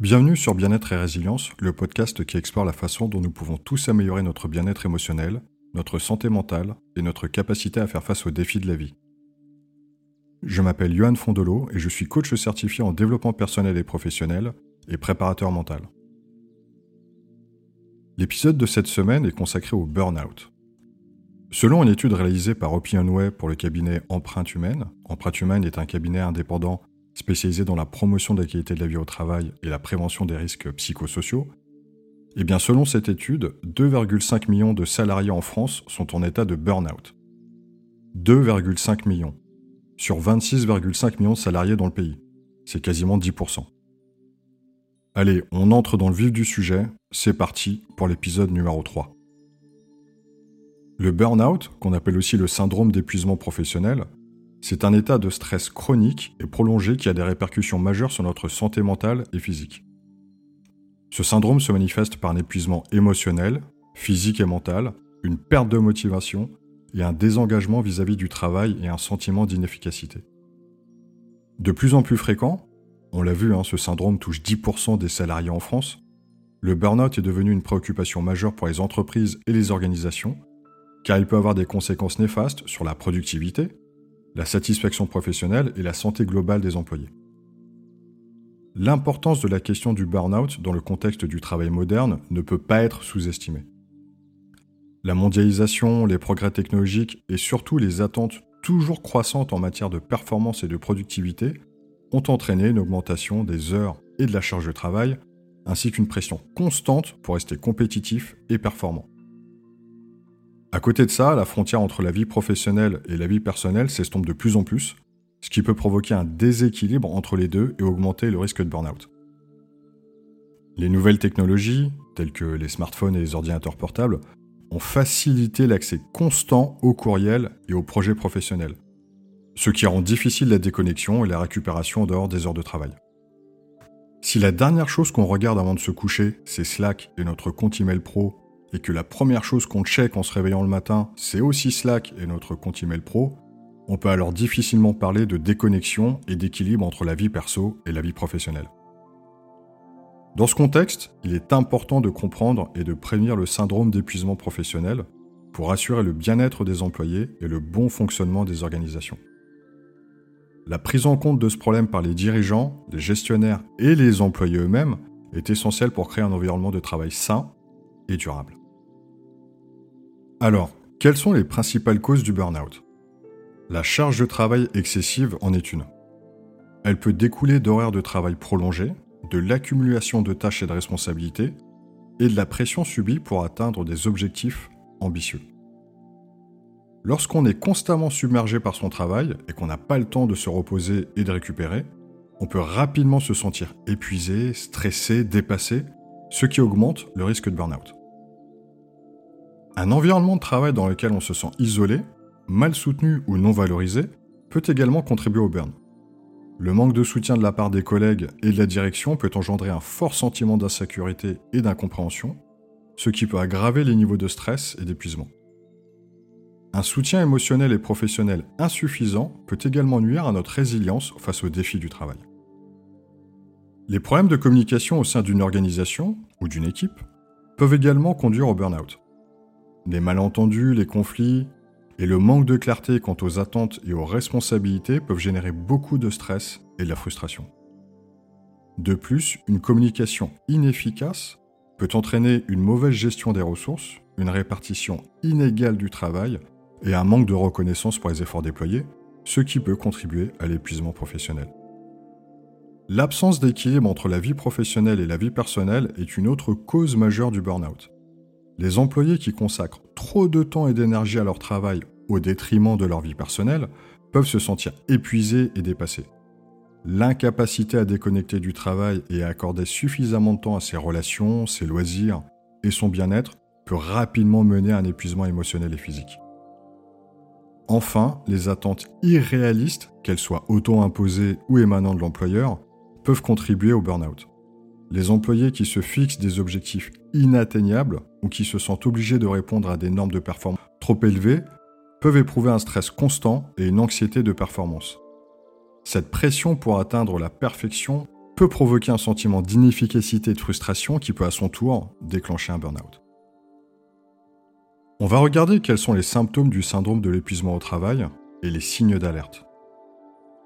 Bienvenue sur Bien-être et Résilience, le podcast qui explore la façon dont nous pouvons tous améliorer notre bien-être émotionnel, notre santé mentale et notre capacité à faire face aux défis de la vie. Je m'appelle Johan Fondolo et je suis coach certifié en développement personnel et professionnel et préparateur mental. L'épisode de cette semaine est consacré au burn-out. Selon une étude réalisée par Opinionway pour le cabinet Empreinte Humaine, Empreinte Humaine est un cabinet indépendant spécialisé dans la promotion de la qualité de la vie au travail et la prévention des risques psychosociaux, eh bien selon cette étude, 2,5 millions de salariés en France sont en état de burn-out. 2,5 millions sur 26,5 millions de salariés dans le pays. C'est quasiment 10%. Allez, on entre dans le vif du sujet, c'est parti pour l'épisode numéro 3. Le burn-out, qu'on appelle aussi le syndrome d'épuisement professionnel, c'est un état de stress chronique et prolongé qui a des répercussions majeures sur notre santé mentale et physique. Ce syndrome se manifeste par un épuisement émotionnel, physique et mental, une perte de motivation et un désengagement vis-à-vis du travail et un sentiment d'inefficacité. De plus en plus fréquent, on l'a vu, hein, ce syndrome touche 10% des salariés en France, le burn-out est devenu une préoccupation majeure pour les entreprises et les organisations, car il peut avoir des conséquences néfastes sur la productivité, la satisfaction professionnelle et la santé globale des employés. L'importance de la question du burn-out dans le contexte du travail moderne ne peut pas être sous-estimée. La mondialisation, les progrès technologiques et surtout les attentes toujours croissantes en matière de performance et de productivité ont entraîné une augmentation des heures et de la charge de travail, ainsi qu'une pression constante pour rester compétitif et performant. À côté de ça, la frontière entre la vie professionnelle et la vie personnelle s'estompe de plus en plus, ce qui peut provoquer un déséquilibre entre les deux et augmenter le risque de burn-out. Les nouvelles technologies, telles que les smartphones et les ordinateurs portables, ont facilité l'accès constant au courriel et aux projets professionnels, ce qui rend difficile la déconnexion et la récupération en dehors des heures de travail. Si la dernière chose qu'on regarde avant de se coucher, c'est Slack et notre compte email pro et que la première chose qu'on check en se réveillant le matin, c'est aussi Slack et notre compte email pro, on peut alors difficilement parler de déconnexion et d'équilibre entre la vie perso et la vie professionnelle. Dans ce contexte, il est important de comprendre et de prévenir le syndrome d'épuisement professionnel pour assurer le bien-être des employés et le bon fonctionnement des organisations. La prise en compte de ce problème par les dirigeants, les gestionnaires et les employés eux-mêmes est essentielle pour créer un environnement de travail sain et durable. Alors, quelles sont les principales causes du burn-out? La charge de travail excessive en est une. Elle peut découler d'horaires de travail prolongés, de l'accumulation de tâches et de responsabilités, et de la pression subie pour atteindre des objectifs ambitieux. Lorsqu'on est constamment submergé par son travail et qu'on n'a pas le temps de se reposer et de récupérer, on peut rapidement se sentir épuisé, stressé, dépassé, ce qui augmente le risque de burn-out. Un environnement de travail dans lequel on se sent isolé, mal soutenu ou non valorisé peut également contribuer au burn. Le manque de soutien de la part des collègues et de la direction peut engendrer un fort sentiment d'insécurité et d'incompréhension, ce qui peut aggraver les niveaux de stress et d'épuisement. Un soutien émotionnel et professionnel insuffisant peut également nuire à notre résilience face aux défis du travail. Les problèmes de communication au sein d'une organisation ou d'une équipe peuvent également conduire au burn-out. Les malentendus, les conflits et le manque de clarté quant aux attentes et aux responsabilités peuvent générer beaucoup de stress et de la frustration. De plus, une communication inefficace peut entraîner une mauvaise gestion des ressources, une répartition inégale du travail et un manque de reconnaissance pour les efforts déployés, ce qui peut contribuer à l'épuisement professionnel. L'absence d'équilibre entre la vie professionnelle et la vie personnelle est une autre cause majeure du burn-out. Les employés qui consacrent trop de temps et d'énergie à leur travail au détriment de leur vie personnelle peuvent se sentir épuisés et dépassés. L'incapacité à déconnecter du travail et à accorder suffisamment de temps à ses relations, ses loisirs et son bien-être peut rapidement mener à un épuisement émotionnel et physique. Enfin, les attentes irréalistes, qu'elles soient auto-imposées ou émanant de l'employeur, peuvent contribuer au burn-out. Les employés qui se fixent des objectifs inatteignables ou qui se sentent obligés de répondre à des normes de performance trop élevées peuvent éprouver un stress constant et une anxiété de performance. Cette pression pour atteindre la perfection peut provoquer un sentiment d'inefficacité et de frustration qui peut à son tour déclencher un burn-out. On va regarder quels sont les symptômes du syndrome de l'épuisement au travail et les signes d'alerte.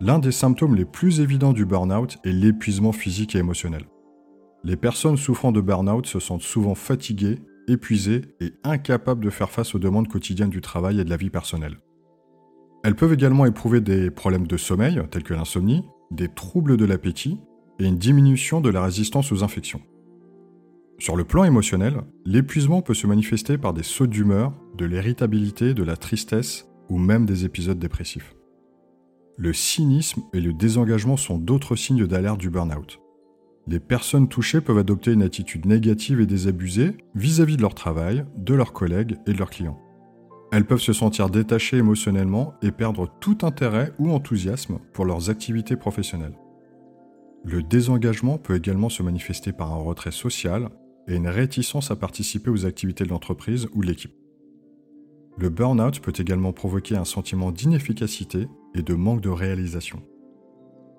L'un des symptômes les plus évidents du burn-out est l'épuisement physique et émotionnel. Les personnes souffrant de burn-out se sentent souvent fatiguées, épuisées et incapables de faire face aux demandes quotidiennes du travail et de la vie personnelle. Elles peuvent également éprouver des problèmes de sommeil, tels que l'insomnie, des troubles de l'appétit et une diminution de la résistance aux infections. Sur le plan émotionnel, l'épuisement peut se manifester par des sauts d'humeur, de l'irritabilité, de la tristesse ou même des épisodes dépressifs. Le cynisme et le désengagement sont d'autres signes d'alerte du burn-out. Les personnes touchées peuvent adopter une attitude négative et désabusée vis-à-vis de leur travail, de leurs collègues et de leurs clients. Elles peuvent se sentir détachées émotionnellement et perdre tout intérêt ou enthousiasme pour leurs activités professionnelles. Le désengagement peut également se manifester par un retrait social et une réticence à participer aux activités de l'entreprise ou de l'équipe. Le burn-out peut également provoquer un sentiment d'inefficacité et de manque de réalisation.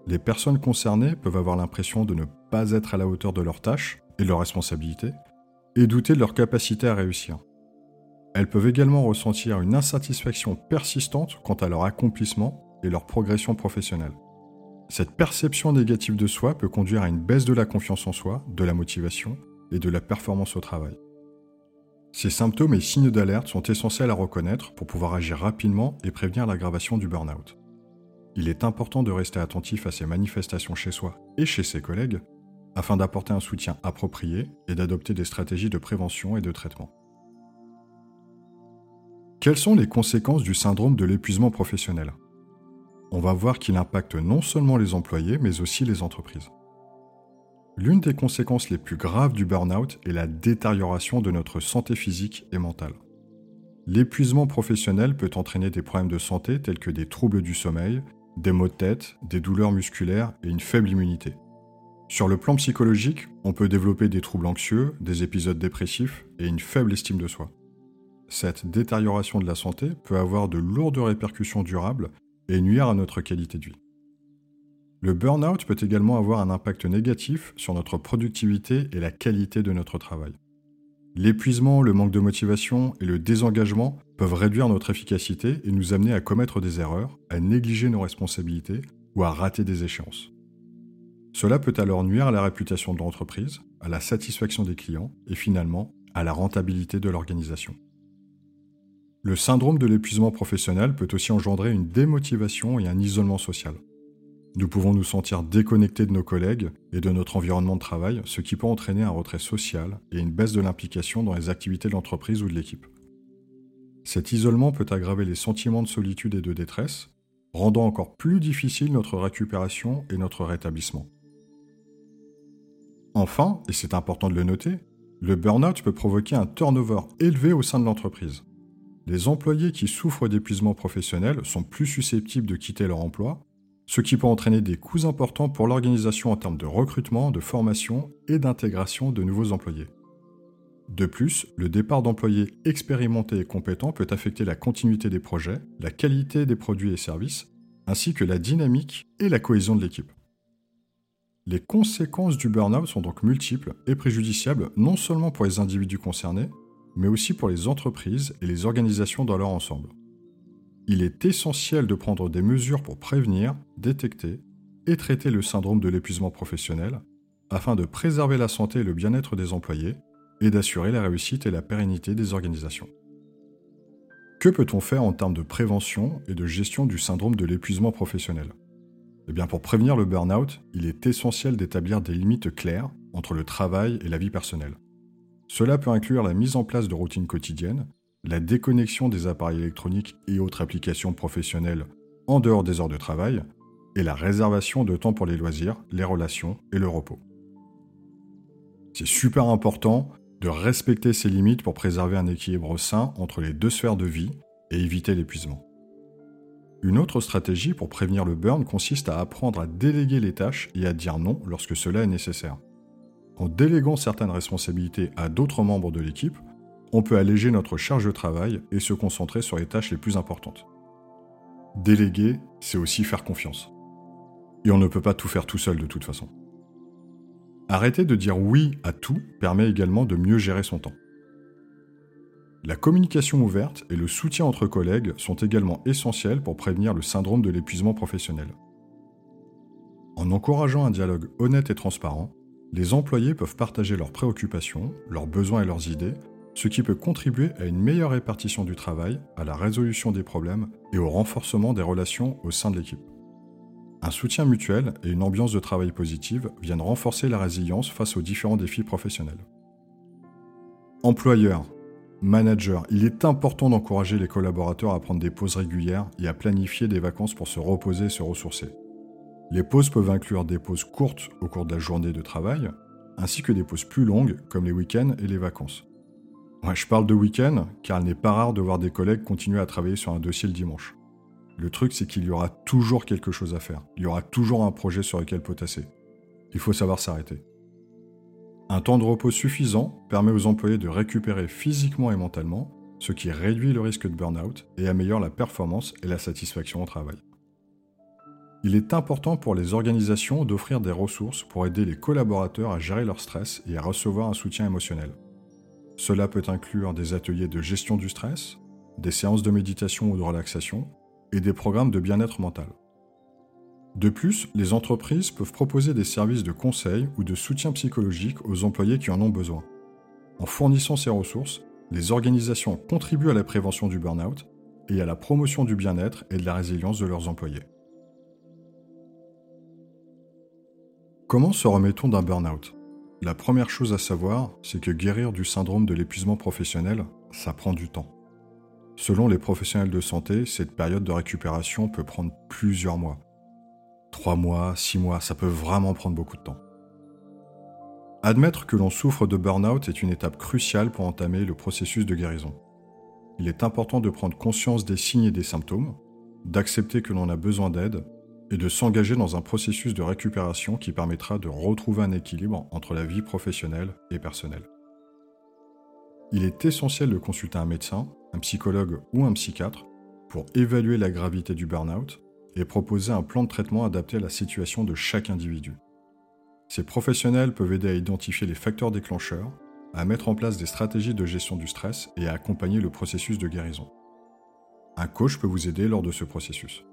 Les personnes concernées peuvent avoir l'impression de ne pas être à la hauteur de leurs tâches et de leurs responsabilités, et douter de leur capacité à réussir. Elles peuvent également ressentir une insatisfaction persistante quant à leur accomplissement et leur progression professionnelle. Cette perception négative de soi peut conduire à une baisse de la confiance en soi, de la motivation et de la performance au travail. Ces symptômes et signes d'alerte sont essentiels à reconnaître pour pouvoir agir rapidement et prévenir l'aggravation du burn-out. Il est important de rester attentif à ces manifestations chez soi et chez ses collègues afin d'apporter un soutien approprié et d'adopter des stratégies de prévention et de traitement. Quelles sont les conséquences du syndrome de l'épuisement professionnel? On va voir qu'il impacte non seulement les employés mais aussi les entreprises. L'une des conséquences les plus graves du burn-out est la détérioration de notre santé physique et mentale. L'épuisement professionnel peut entraîner des problèmes de santé tels que des troubles du sommeil, des maux de tête, des douleurs musculaires et une faible immunité. Sur le plan psychologique, on peut développer des troubles anxieux, des épisodes dépressifs et une faible estime de soi. Cette détérioration de la santé peut avoir de lourdes répercussions durables et nuire à notre qualité de vie. Le burn-out peut également avoir un impact négatif sur notre productivité et la qualité de notre travail. L'épuisement, le manque de motivation et le désengagement peuvent réduire notre efficacité et nous amener à commettre des erreurs, à négliger nos responsabilités ou à rater des échéances. Cela peut alors nuire à la réputation de l'entreprise, à la satisfaction des clients et finalement à la rentabilité de l'organisation. Le syndrome de l'épuisement professionnel peut aussi engendrer une démotivation et un isolement social. Nous pouvons nous sentir déconnectés de nos collègues et de notre environnement de travail, ce qui peut entraîner un retrait social et une baisse de l'implication dans les activités de l'entreprise ou de l'équipe. Cet isolement peut aggraver les sentiments de solitude et de détresse, rendant encore plus difficile notre récupération et notre rétablissement. Enfin, et c'est important de le noter, le burn-out peut provoquer un turnover élevé au sein de l'entreprise. Les employés qui souffrent d'épuisement professionnel sont plus susceptibles de quitter leur emploi ce qui peut entraîner des coûts importants pour l'organisation en termes de recrutement, de formation et d'intégration de nouveaux employés. De plus, le départ d'employés expérimentés et compétents peut affecter la continuité des projets, la qualité des produits et services, ainsi que la dynamique et la cohésion de l'équipe. Les conséquences du burn-out sont donc multiples et préjudiciables non seulement pour les individus concernés, mais aussi pour les entreprises et les organisations dans leur ensemble il est essentiel de prendre des mesures pour prévenir, détecter et traiter le syndrome de l'épuisement professionnel afin de préserver la santé et le bien-être des employés et d'assurer la réussite et la pérennité des organisations. Que peut-on faire en termes de prévention et de gestion du syndrome de l'épuisement professionnel? Eh bien pour prévenir le burn-out, il est essentiel d'établir des limites claires entre le travail et la vie personnelle. Cela peut inclure la mise en place de routines quotidiennes la déconnexion des appareils électroniques et autres applications professionnelles en dehors des heures de travail, et la réservation de temps pour les loisirs, les relations et le repos. C'est super important de respecter ces limites pour préserver un équilibre sain entre les deux sphères de vie et éviter l'épuisement. Une autre stratégie pour prévenir le burn consiste à apprendre à déléguer les tâches et à dire non lorsque cela est nécessaire. En déléguant certaines responsabilités à d'autres membres de l'équipe, on peut alléger notre charge de travail et se concentrer sur les tâches les plus importantes. Déléguer, c'est aussi faire confiance. Et on ne peut pas tout faire tout seul de toute façon. Arrêter de dire oui à tout permet également de mieux gérer son temps. La communication ouverte et le soutien entre collègues sont également essentiels pour prévenir le syndrome de l'épuisement professionnel. En encourageant un dialogue honnête et transparent, les employés peuvent partager leurs préoccupations, leurs besoins et leurs idées, ce qui peut contribuer à une meilleure répartition du travail, à la résolution des problèmes et au renforcement des relations au sein de l'équipe. Un soutien mutuel et une ambiance de travail positive viennent renforcer la résilience face aux différents défis professionnels. Employeurs, managers, il est important d'encourager les collaborateurs à prendre des pauses régulières et à planifier des vacances pour se reposer et se ressourcer. Les pauses peuvent inclure des pauses courtes au cours de la journée de travail, ainsi que des pauses plus longues comme les week-ends et les vacances. Je parle de week-end car il n'est pas rare de voir des collègues continuer à travailler sur un dossier le dimanche. Le truc, c'est qu'il y aura toujours quelque chose à faire. Il y aura toujours un projet sur lequel potasser. Il faut savoir s'arrêter. Un temps de repos suffisant permet aux employés de récupérer physiquement et mentalement, ce qui réduit le risque de burn-out et améliore la performance et la satisfaction au travail. Il est important pour les organisations d'offrir des ressources pour aider les collaborateurs à gérer leur stress et à recevoir un soutien émotionnel. Cela peut inclure des ateliers de gestion du stress, des séances de méditation ou de relaxation, et des programmes de bien-être mental. De plus, les entreprises peuvent proposer des services de conseil ou de soutien psychologique aux employés qui en ont besoin. En fournissant ces ressources, les organisations contribuent à la prévention du burn-out et à la promotion du bien-être et de la résilience de leurs employés. Comment se remet-on d'un burn-out? La première chose à savoir, c'est que guérir du syndrome de l'épuisement professionnel, ça prend du temps. Selon les professionnels de santé, cette période de récupération peut prendre plusieurs mois. Trois mois, six mois, ça peut vraiment prendre beaucoup de temps. Admettre que l'on souffre de burn-out est une étape cruciale pour entamer le processus de guérison. Il est important de prendre conscience des signes et des symptômes, d'accepter que l'on a besoin d'aide et de s'engager dans un processus de récupération qui permettra de retrouver un équilibre entre la vie professionnelle et personnelle. Il est essentiel de consulter un médecin, un psychologue ou un psychiatre pour évaluer la gravité du burn-out et proposer un plan de traitement adapté à la situation de chaque individu. Ces professionnels peuvent aider à identifier les facteurs déclencheurs, à mettre en place des stratégies de gestion du stress et à accompagner le processus de guérison. Un coach peut vous aider lors de ce processus.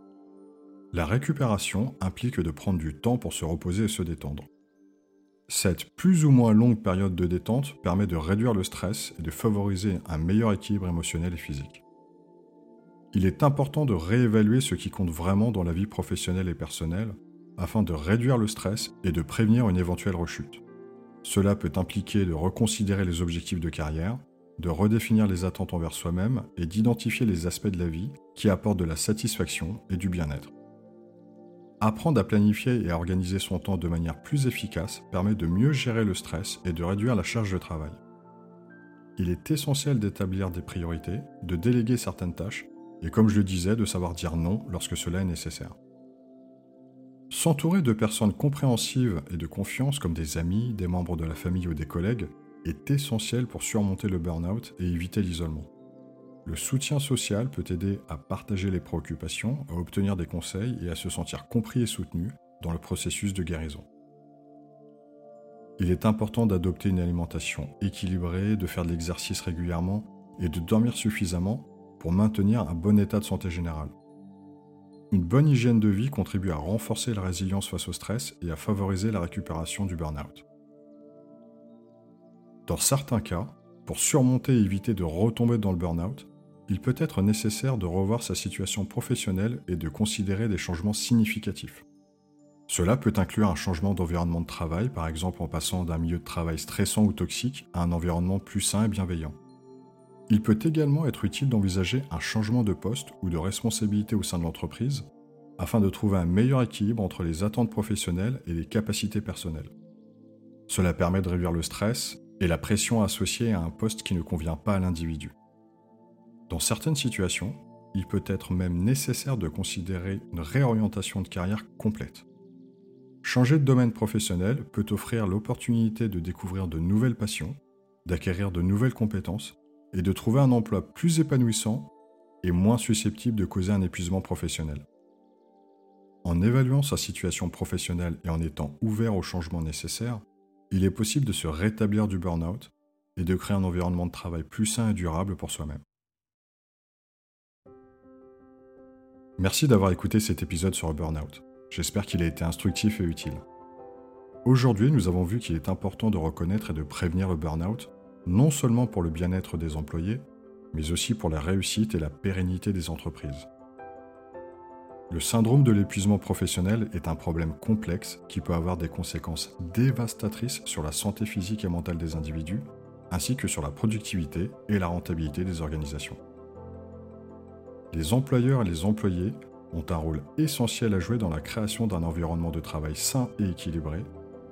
La récupération implique de prendre du temps pour se reposer et se détendre. Cette plus ou moins longue période de détente permet de réduire le stress et de favoriser un meilleur équilibre émotionnel et physique. Il est important de réévaluer ce qui compte vraiment dans la vie professionnelle et personnelle afin de réduire le stress et de prévenir une éventuelle rechute. Cela peut impliquer de reconsidérer les objectifs de carrière, de redéfinir les attentes envers soi-même et d'identifier les aspects de la vie qui apportent de la satisfaction et du bien-être. Apprendre à planifier et à organiser son temps de manière plus efficace permet de mieux gérer le stress et de réduire la charge de travail. Il est essentiel d'établir des priorités, de déléguer certaines tâches et comme je le disais, de savoir dire non lorsque cela est nécessaire. S'entourer de personnes compréhensives et de confiance comme des amis, des membres de la famille ou des collègues est essentiel pour surmonter le burn-out et éviter l'isolement. Le soutien social peut aider à partager les préoccupations, à obtenir des conseils et à se sentir compris et soutenu dans le processus de guérison. Il est important d'adopter une alimentation équilibrée, de faire de l'exercice régulièrement et de dormir suffisamment pour maintenir un bon état de santé générale. Une bonne hygiène de vie contribue à renforcer la résilience face au stress et à favoriser la récupération du burn-out. Dans certains cas, pour surmonter et éviter de retomber dans le burn-out, il peut être nécessaire de revoir sa situation professionnelle et de considérer des changements significatifs. Cela peut inclure un changement d'environnement de travail, par exemple en passant d'un milieu de travail stressant ou toxique à un environnement plus sain et bienveillant. Il peut également être utile d'envisager un changement de poste ou de responsabilité au sein de l'entreprise afin de trouver un meilleur équilibre entre les attentes professionnelles et les capacités personnelles. Cela permet de réduire le stress et la pression associée à un poste qui ne convient pas à l'individu. Dans certaines situations, il peut être même nécessaire de considérer une réorientation de carrière complète. Changer de domaine professionnel peut offrir l'opportunité de découvrir de nouvelles passions, d'acquérir de nouvelles compétences et de trouver un emploi plus épanouissant et moins susceptible de causer un épuisement professionnel. En évaluant sa situation professionnelle et en étant ouvert aux changements nécessaires, il est possible de se rétablir du burn-out et de créer un environnement de travail plus sain et durable pour soi-même. Merci d'avoir écouté cet épisode sur le burn-out. J'espère qu'il a été instructif et utile. Aujourd'hui, nous avons vu qu'il est important de reconnaître et de prévenir le burn-out, non seulement pour le bien-être des employés, mais aussi pour la réussite et la pérennité des entreprises. Le syndrome de l'épuisement professionnel est un problème complexe qui peut avoir des conséquences dévastatrices sur la santé physique et mentale des individus, ainsi que sur la productivité et la rentabilité des organisations. Les employeurs et les employés ont un rôle essentiel à jouer dans la création d'un environnement de travail sain et équilibré,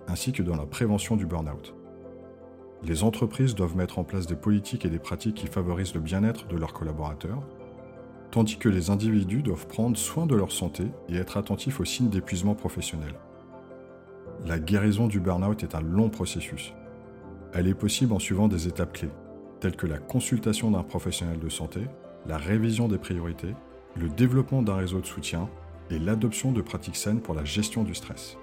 ainsi que dans la prévention du burn-out. Les entreprises doivent mettre en place des politiques et des pratiques qui favorisent le bien-être de leurs collaborateurs, tandis que les individus doivent prendre soin de leur santé et être attentifs aux signes d'épuisement professionnel. La guérison du burn-out est un long processus. Elle est possible en suivant des étapes clés, telles que la consultation d'un professionnel de santé, la révision des priorités, le développement d'un réseau de soutien et l'adoption de pratiques saines pour la gestion du stress.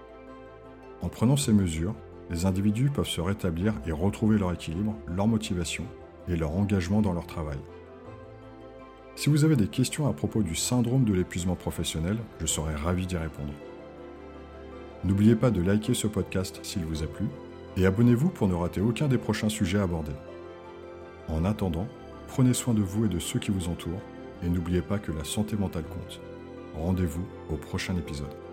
En prenant ces mesures, les individus peuvent se rétablir et retrouver leur équilibre, leur motivation et leur engagement dans leur travail. Si vous avez des questions à propos du syndrome de l'épuisement professionnel, je serai ravi d'y répondre. N'oubliez pas de liker ce podcast s'il vous a plu et abonnez-vous pour ne rater aucun des prochains sujets abordés. En attendant, prenez soin de vous et de ceux qui vous entourent et n'oubliez pas que la santé mentale compte. Rendez-vous au prochain épisode.